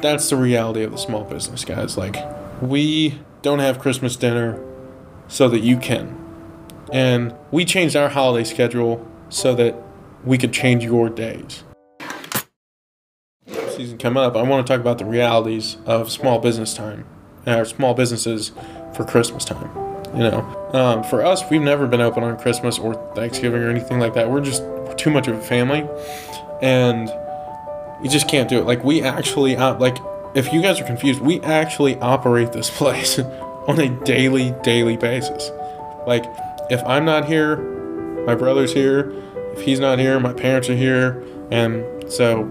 that's the reality of the small business, guys. Like, we don't have Christmas dinner so that you can. And we changed our holiday schedule so that we could change your days. Season come up, I want to talk about the realities of small business time, and our small businesses for Christmas time. You know, um, for us, we've never been open on Christmas or Thanksgiving or anything like that. We're just too much of a family, and you just can't do it. Like we actually, uh, like if you guys are confused, we actually operate this place on a daily, daily basis. Like if I'm not here, my brother's here. If he's not here, my parents are here, and so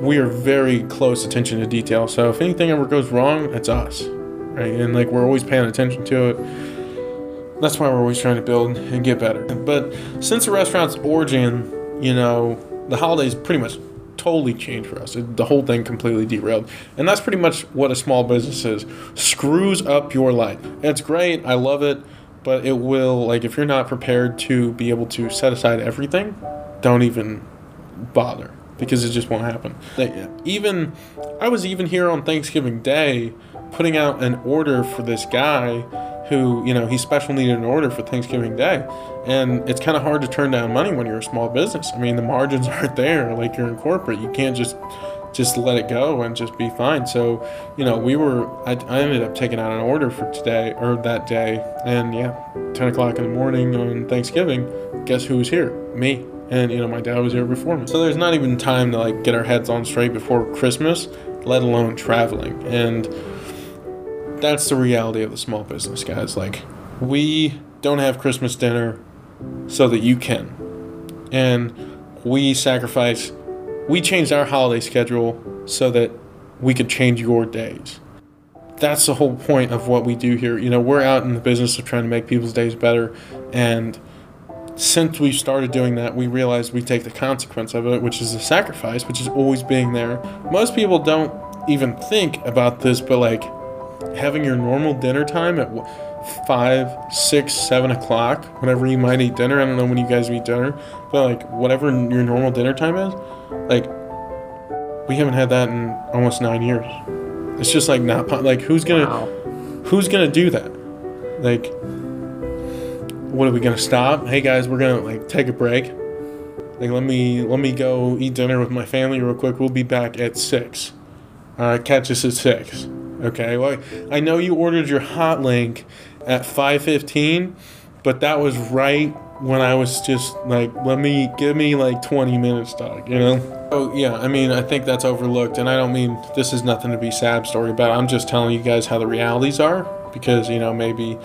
we are very close attention to detail. So if anything ever goes wrong, it's us, right? And like we're always paying attention to it. That's why we're always trying to build and get better. But since the restaurant's origin, you know, the holidays pretty much totally changed for us. It, the whole thing completely derailed. And that's pretty much what a small business is. Screws up your life. It's great. I love it. But it will, like, if you're not prepared to be able to set aside everything, don't even bother because it just won't happen. Even, I was even here on Thanksgiving Day putting out an order for this guy who, you know, he special needed an order for Thanksgiving Day. And it's kind of hard to turn down money when you're a small business. I mean, the margins aren't there like you're in corporate. You can't just just let it go and just be fine. So, you know, we were, I, I ended up taking out an order for today or that day. And yeah, 10 o'clock in the morning on Thanksgiving, guess who was here? Me. And, you know, my dad was here before me. So there's not even time to like get our heads on straight before Christmas, let alone traveling. And, that's the reality of the small business, guys. Like, we don't have Christmas dinner so that you can. And we sacrifice, we changed our holiday schedule so that we could change your days. That's the whole point of what we do here. You know, we're out in the business of trying to make people's days better. And since we started doing that, we realized we take the consequence of it, which is the sacrifice, which is always being there. Most people don't even think about this, but like, having your normal dinner time at five, six, seven o'clock, whenever you might eat dinner. I don't know when you guys eat dinner, but like whatever your normal dinner time is, like we haven't had that in almost nine years. It's just like not like who's gonna wow. who's gonna do that? Like, what are we gonna stop? Hey guys, we're gonna like take a break. Like let me let me go eat dinner with my family real quick. We'll be back at six. All right, catch us at six. Okay, well, I know you ordered your hot link at 5:15, but that was right when I was just like, let me give me like 20 minutes, dog. You know? Oh yeah, I mean, I think that's overlooked, and I don't mean this is nothing to be sad story about. I'm just telling you guys how the realities are because you know maybe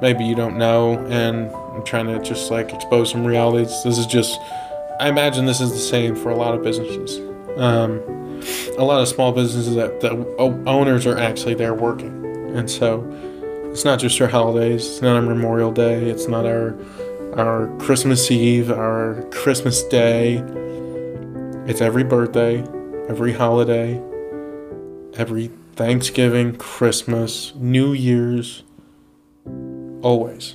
maybe you don't know, and I'm trying to just like expose some realities. This is just, I imagine this is the same for a lot of businesses. Um, a lot of small businesses that the owners are actually there working, and so it's not just our holidays. It's not our Memorial Day. It's not our our Christmas Eve, our Christmas Day. It's every birthday, every holiday, every Thanksgiving, Christmas, New Year's, always.